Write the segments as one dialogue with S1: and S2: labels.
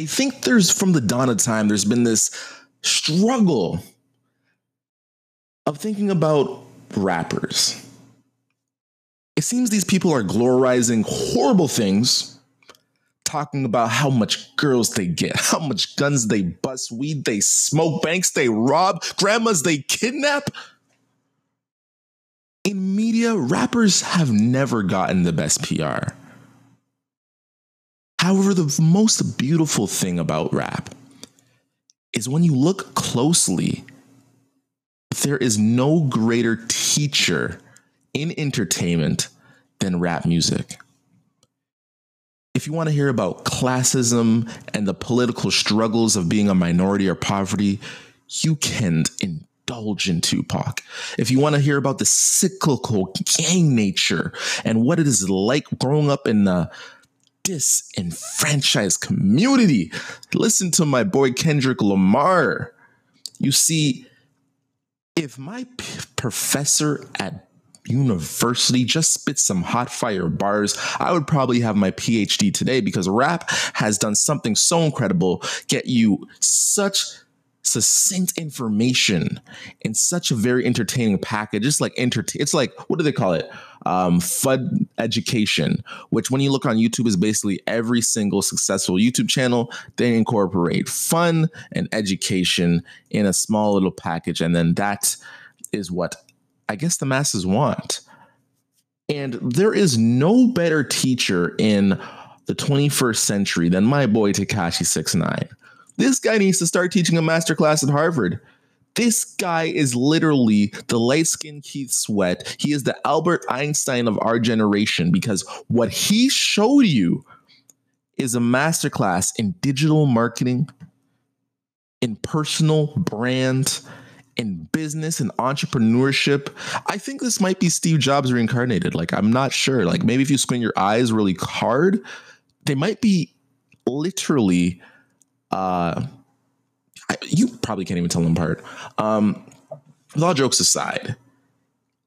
S1: I think there's from the dawn of time, there's been this struggle of thinking about rappers. It seems these people are glorizing horrible things, talking about how much girls they get, how much guns they bust, weed they smoke, banks they rob, grandmas they kidnap. In media, rappers have never gotten the best PR. However, the most beautiful thing about rap is when you look closely, there is no greater teacher in entertainment than rap music. If you want to hear about classism and the political struggles of being a minority or poverty, you can indulge in Tupac. If you want to hear about the cyclical gang nature and what it is like growing up in the disenfranchised community. Listen to my boy Kendrick Lamar. You see, if my p- professor at university just spit some hot fire bars, I would probably have my PhD today because rap has done something so incredible, get you such succinct information in such a very entertaining package. It's like entertain. It's like what do they call it? Um, FUD education, which when you look on YouTube is basically every single successful YouTube channel. They incorporate fun and education in a small little package, and then that is what I guess the masses want. And there is no better teacher in the 21st century than my boy Tekashi Six Nine. This guy needs to start teaching a master class at Harvard. This guy is literally the light skinned Keith Sweat. He is the Albert Einstein of our generation because what he showed you is a masterclass in digital marketing, in personal brand, in business and entrepreneurship. I think this might be Steve Jobs reincarnated. Like, I'm not sure. Like, maybe if you squint your eyes really hard, they might be literally uh, I, you probably can't even tell them apart. Um, with all jokes aside,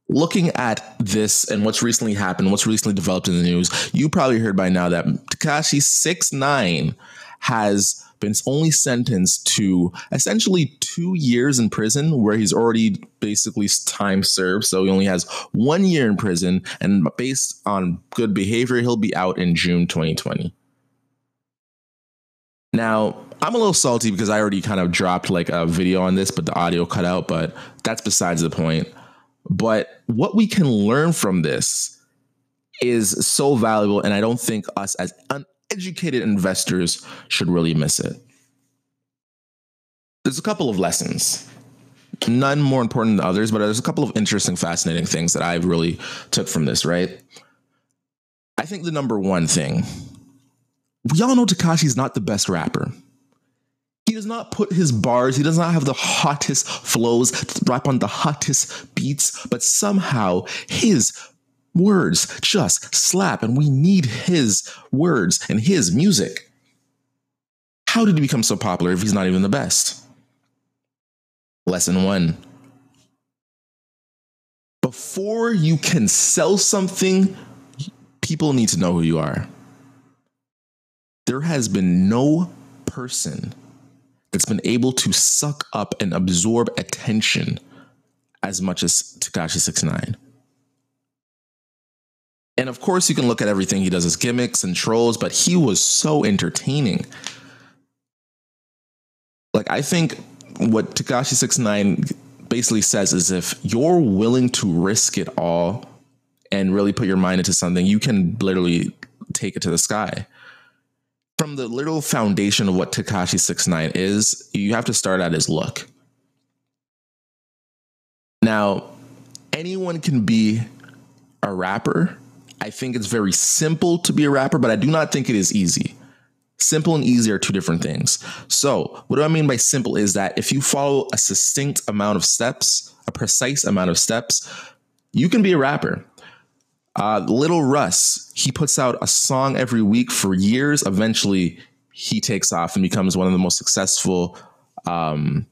S1: looking at this and what's recently happened, what's recently developed in the news, you probably heard by now that Tekashi Six Nine has been only sentenced to essentially two years in prison, where he's already basically time served. So he only has one year in prison, and based on good behavior, he'll be out in June 2020. Now, I'm a little salty because I already kind of dropped like a video on this, but the audio cut out, but that's besides the point. But what we can learn from this is so valuable, and I don't think us as uneducated investors should really miss it. There's a couple of lessons, none more important than others, but there's a couple of interesting, fascinating things that I've really took from this, right? I think the number one thing, we all know Tekashi's not the best rapper. He does not put his bars, he does not have the hottest flows, rap on the hottest beats, but somehow his words just slap, and we need his words and his music. How did he become so popular if he's not even the best? Lesson one before you can sell something, people need to know who you are. There has been no person that's been able to suck up and absorb attention as much as Tekashi Six Nine. And of course, you can look at everything he does as gimmicks and trolls, but he was so entertaining. Like, I think what Tekashi Six Nine basically says is if you're willing to risk it all and really put your mind into something, you can literally take it to the sky from the literal foundation of what Tekashi Six Nine is, you have to start at his look. Now, anyone can be a rapper. I think it's very simple to be a rapper, but I do not think it is easy. Simple and easy are two different things. So, what do I mean by simple is that if you follow a succinct amount of steps, a precise amount of steps, you can be a rapper. Uh, Little Russ, he puts out a song every week for years. Eventually, he takes off and becomes one of the most successful, um,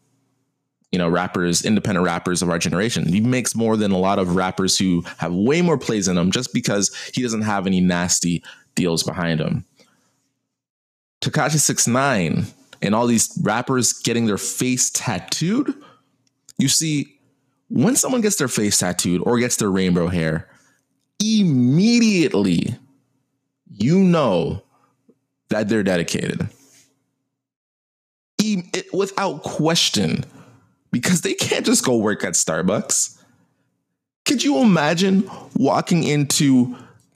S1: you know, rappers, independent rappers of our generation. He makes more than a lot of rappers who have way more plays in them, just because he doesn't have any nasty deals behind him. Tekashi Six Nine and all these rappers getting their face tattooed. You see, when someone gets their face tattooed or gets their rainbow hair, immediately you know that they're dedicated. E- it, without question, because they can't just go work at Starbucks. Could you imagine walking into,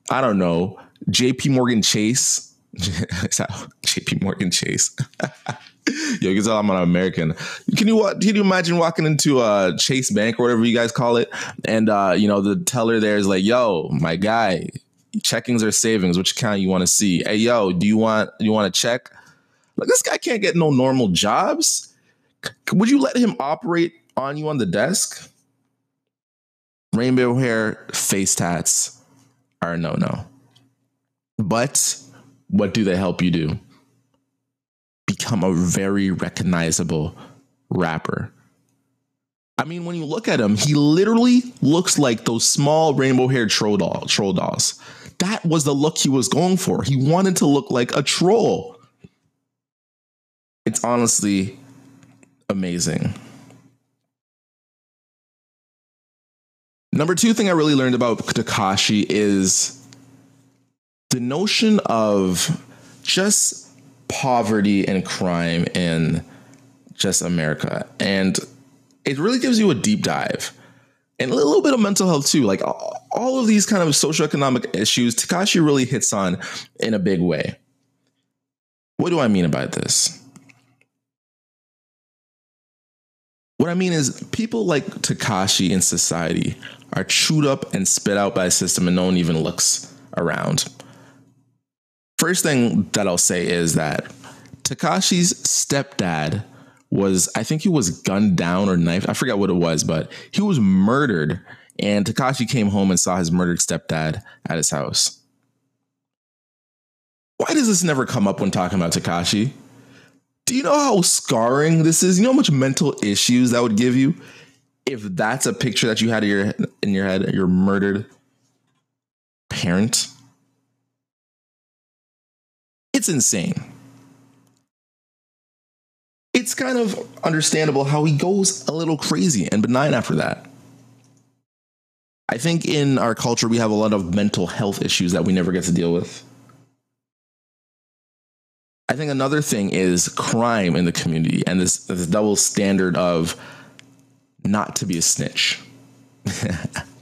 S1: I don't know, JP Morgan Chase? JP Morgan Chase. Yo, you can tell I'm an American. Can you can you imagine walking into a Chase Bank or whatever you guys call it, and uh, you know the teller there is like, "Yo, my guy, checkings or savings? Which account you want to see? Hey, yo, do you want you want to check? Like this guy can't get no normal jobs. Would you let him operate on you on the desk? Rainbow hair, face tats are no no. But what do they help you do? Become a very recognizable rapper. I mean, when you look at him, he literally looks like those small rainbow haired troll, doll, troll dolls. That was the look he was going for. He wanted to look like a troll. It's honestly amazing. Number two thing I really learned about Tekashi is the notion of just poverty and crime in just America. And it really gives you a deep dive and a little bit of mental health too. Like all of these kind of socioeconomic issues, Tekashi really hits on in a big way. What do I mean about this? What I mean is, people like Tekashi in society are chewed up and spit out by a system, and no one even looks around. First thing that I'll say is that Tekashi's stepdad was, I think he was gunned down or knifed. I forget what it was, but he was murdered. And Tekashi came home and saw his murdered stepdad at his house. Why does this never come up when talking about Tekashi? Do you know how scarring this is? You know how much mental issues that would give you if that's a picture that you had in your in your head, your murdered parent. It's insane. It's kind of understandable how he goes a little crazy and benign after that. I think in our culture, we have a lot of mental health issues that we never get to deal with. I think another thing is crime in the community and this, this double standard of not to be a snitch.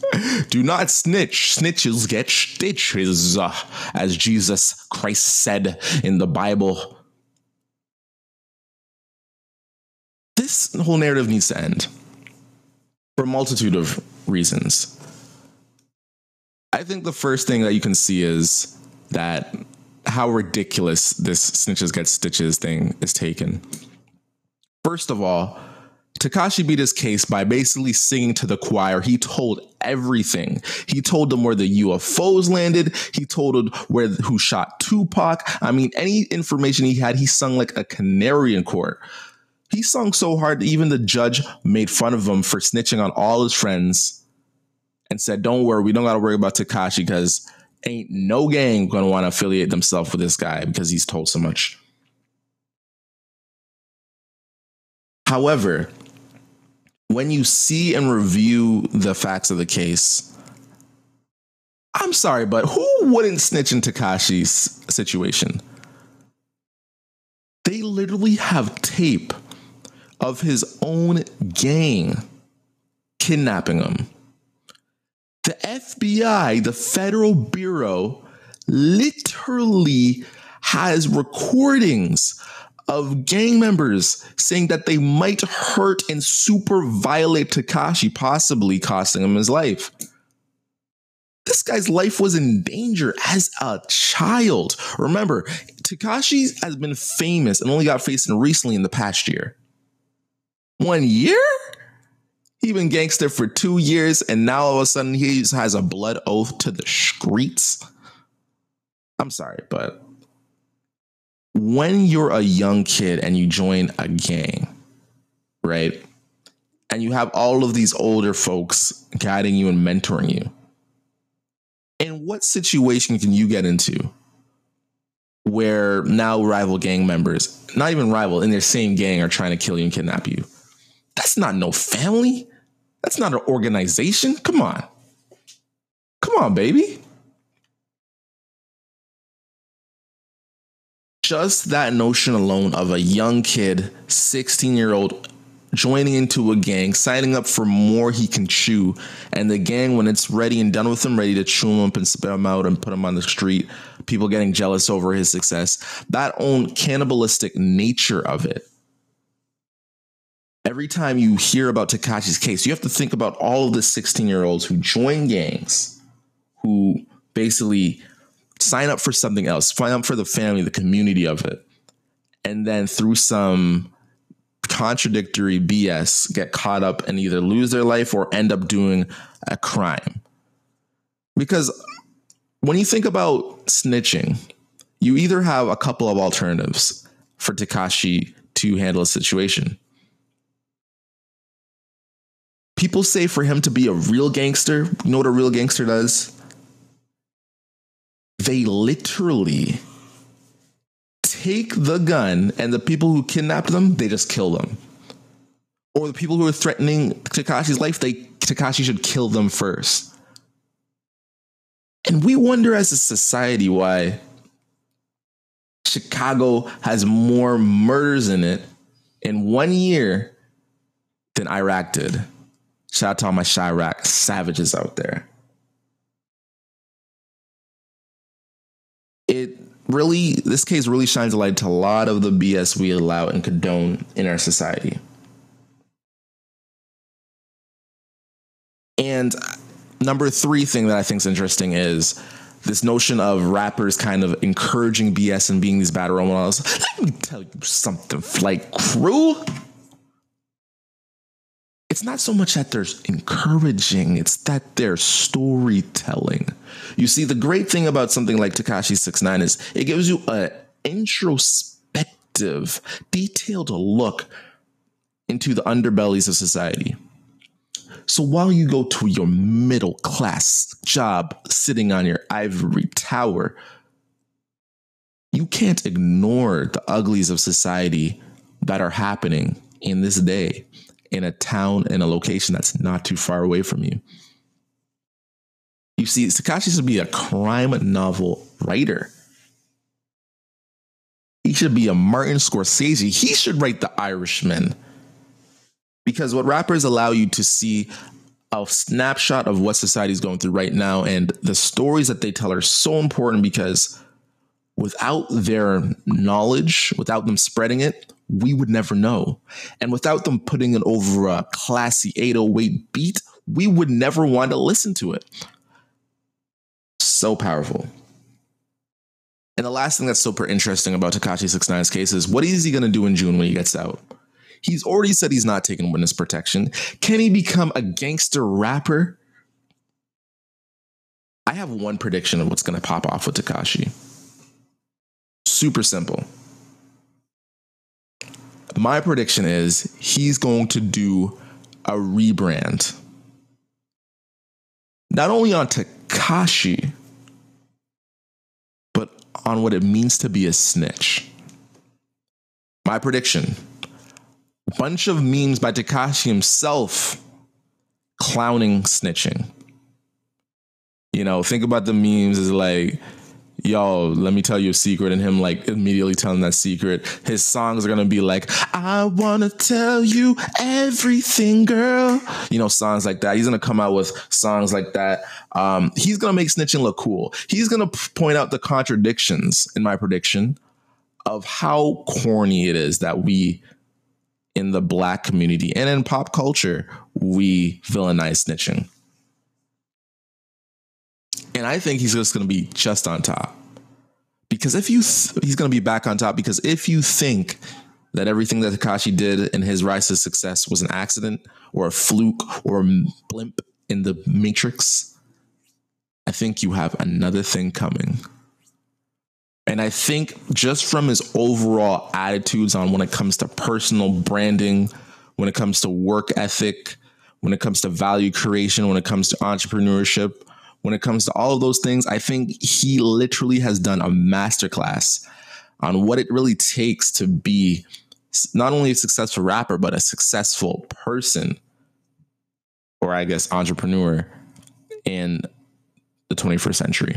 S1: Do not snitch. Snitches get stitches, uh, as Jesus Christ said in the Bible. This whole narrative needs to end for a multitude of reasons. I think the first thing that you can see is that how ridiculous this snitches get stitches thing is taken. First of all, Tekashi beat his case by basically singing to the choir. He told everything. He told them where the UFOs landed. He told them where who shot Tupac. I mean, any information he had, he sung like a canary in court. He sung so hard that even the judge made fun of him for snitching on all his friends and said, "Don't worry, we don't got to worry about Tekashi because ain't no gang to want to affiliate themselves with this guy because he's told so much." However, when you see and review the facts of the case, I'm sorry, but who wouldn't snitch in Tekashi's situation? They literally have tape of his own gang kidnapping him. The FBI, the Federal Bureau, literally has recordings of gang members saying that they might hurt and super violate Tekashi, possibly costing him his life. This guy's life was in danger as a child. Remember, Tekashi has been famous and only got facing recently in the past year. One year? He been gangster for two years, and now all of a sudden he has a blood oath to the streets. I'm sorry, but when you're a young kid and you join a gang, right? And you have all of these older folks guiding you and mentoring you. In what situation can you get into where now rival gang members, not even rival, in their same gang are trying to kill you and kidnap you. That's not no family. That's not an organization. Come on. Come on, baby. Just that notion alone of a young kid, 16 year old, joining into a gang, signing up for more he can chew, and the gang, when it's ready and done with him, ready to chew him up and spit him out and put him on the street, people getting jealous over his success, that own cannibalistic nature of it. Every time you hear about Tekashi's case, you have to think about all of the 16 year olds who join gangs, who basically sign up for something else, sign up for the family, the community of it. And then through some contradictory BS get caught up and either lose their life or end up doing a crime. Because when you think about snitching, you either have a couple of alternatives for Tekashi to handle a situation. People say for him to be a real gangster, you know what a real gangster does? They literally take the gun and the people who kidnapped them, they just kill them. Or the people who are threatening Tekashi's life, they Tekashi should kill them first. And we wonder as a society why Chicago has more murders in it in one year than Iraq did. Shout out to all my Chiraq savages out there. It really, this case really shines a light to a lot of the BS we allow and condone in our society. And number three thing that I think is interesting is this notion of rappers kind of encouraging BS and being these bad role models. Let me tell you something, Flight Crew. Not so much that they're encouraging, it's that they're storytelling. You see, the great thing about something like Tekashi 69 is it gives you an introspective, detailed look into the underbellies of society. So while you go to your middle class job sitting on your ivory tower, you can't ignore the uglies of society that are happening in this day in a town in a location that's not too far away from you. You see, Tekashi should be a crime novel writer. He should be a Martin Scorsese. He should write The Irishman. Because what rappers allow you to see a snapshot of what society is going through right now and the stories that they tell are so important because without their knowledge, without them spreading it, we would never know. And without them putting it over a classy 808 beat, we would never want to listen to it. So powerful. And the last thing that's super interesting about Tekashi 69's case is what is he going to do in June when he gets out? He's already said he's not taking witness protection. Can he become a gangster rapper? I have one prediction of what's going to pop off with Tekashi. Super simple. My prediction is he's going to do a rebrand. Not only on Tekashi, but on what it means to be a snitch. My prediction bunch of memes by Tekashi himself clowning snitching. You know, think about the memes as like, yo, let me tell you a secret, and him like immediately telling that secret. His songs are gonna be like, I wanna tell you everything, girl. You know, songs like that. He's gonna come out with songs like that. Um, he's gonna make snitching look cool. He's gonna point out the contradictions in my prediction of how corny it is that we in the black community and in pop culture, we villainize snitching. And I think he's just going to be just on top. Because if you, th- he's going to be back on top. Because if you think that everything that Tekashi did in his rise to success was an accident or a fluke or a blimp in the matrix, I think you have another thing coming. And I think just from his overall attitudes on when it comes to personal branding, when it comes to work ethic, when it comes to value creation, when it comes to entrepreneurship, when it comes to all of those things, I think he literally has done a masterclass on what it really takes to be not only a successful rapper, but a successful person, or I guess entrepreneur in the 21st century.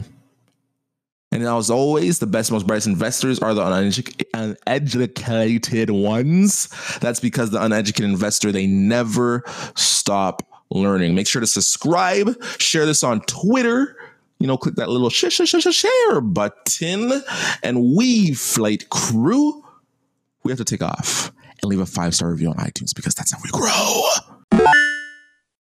S1: And as always, the best, most brightest investors are the uneducated ones. That's because the uneducated investor, they never stop learning. Make sure to subscribe, share this on Twitter. You know, click that little share, share, share, share button. And we, Flight Crew, we have to take off and leave a five star review on iTunes because that's how we grow.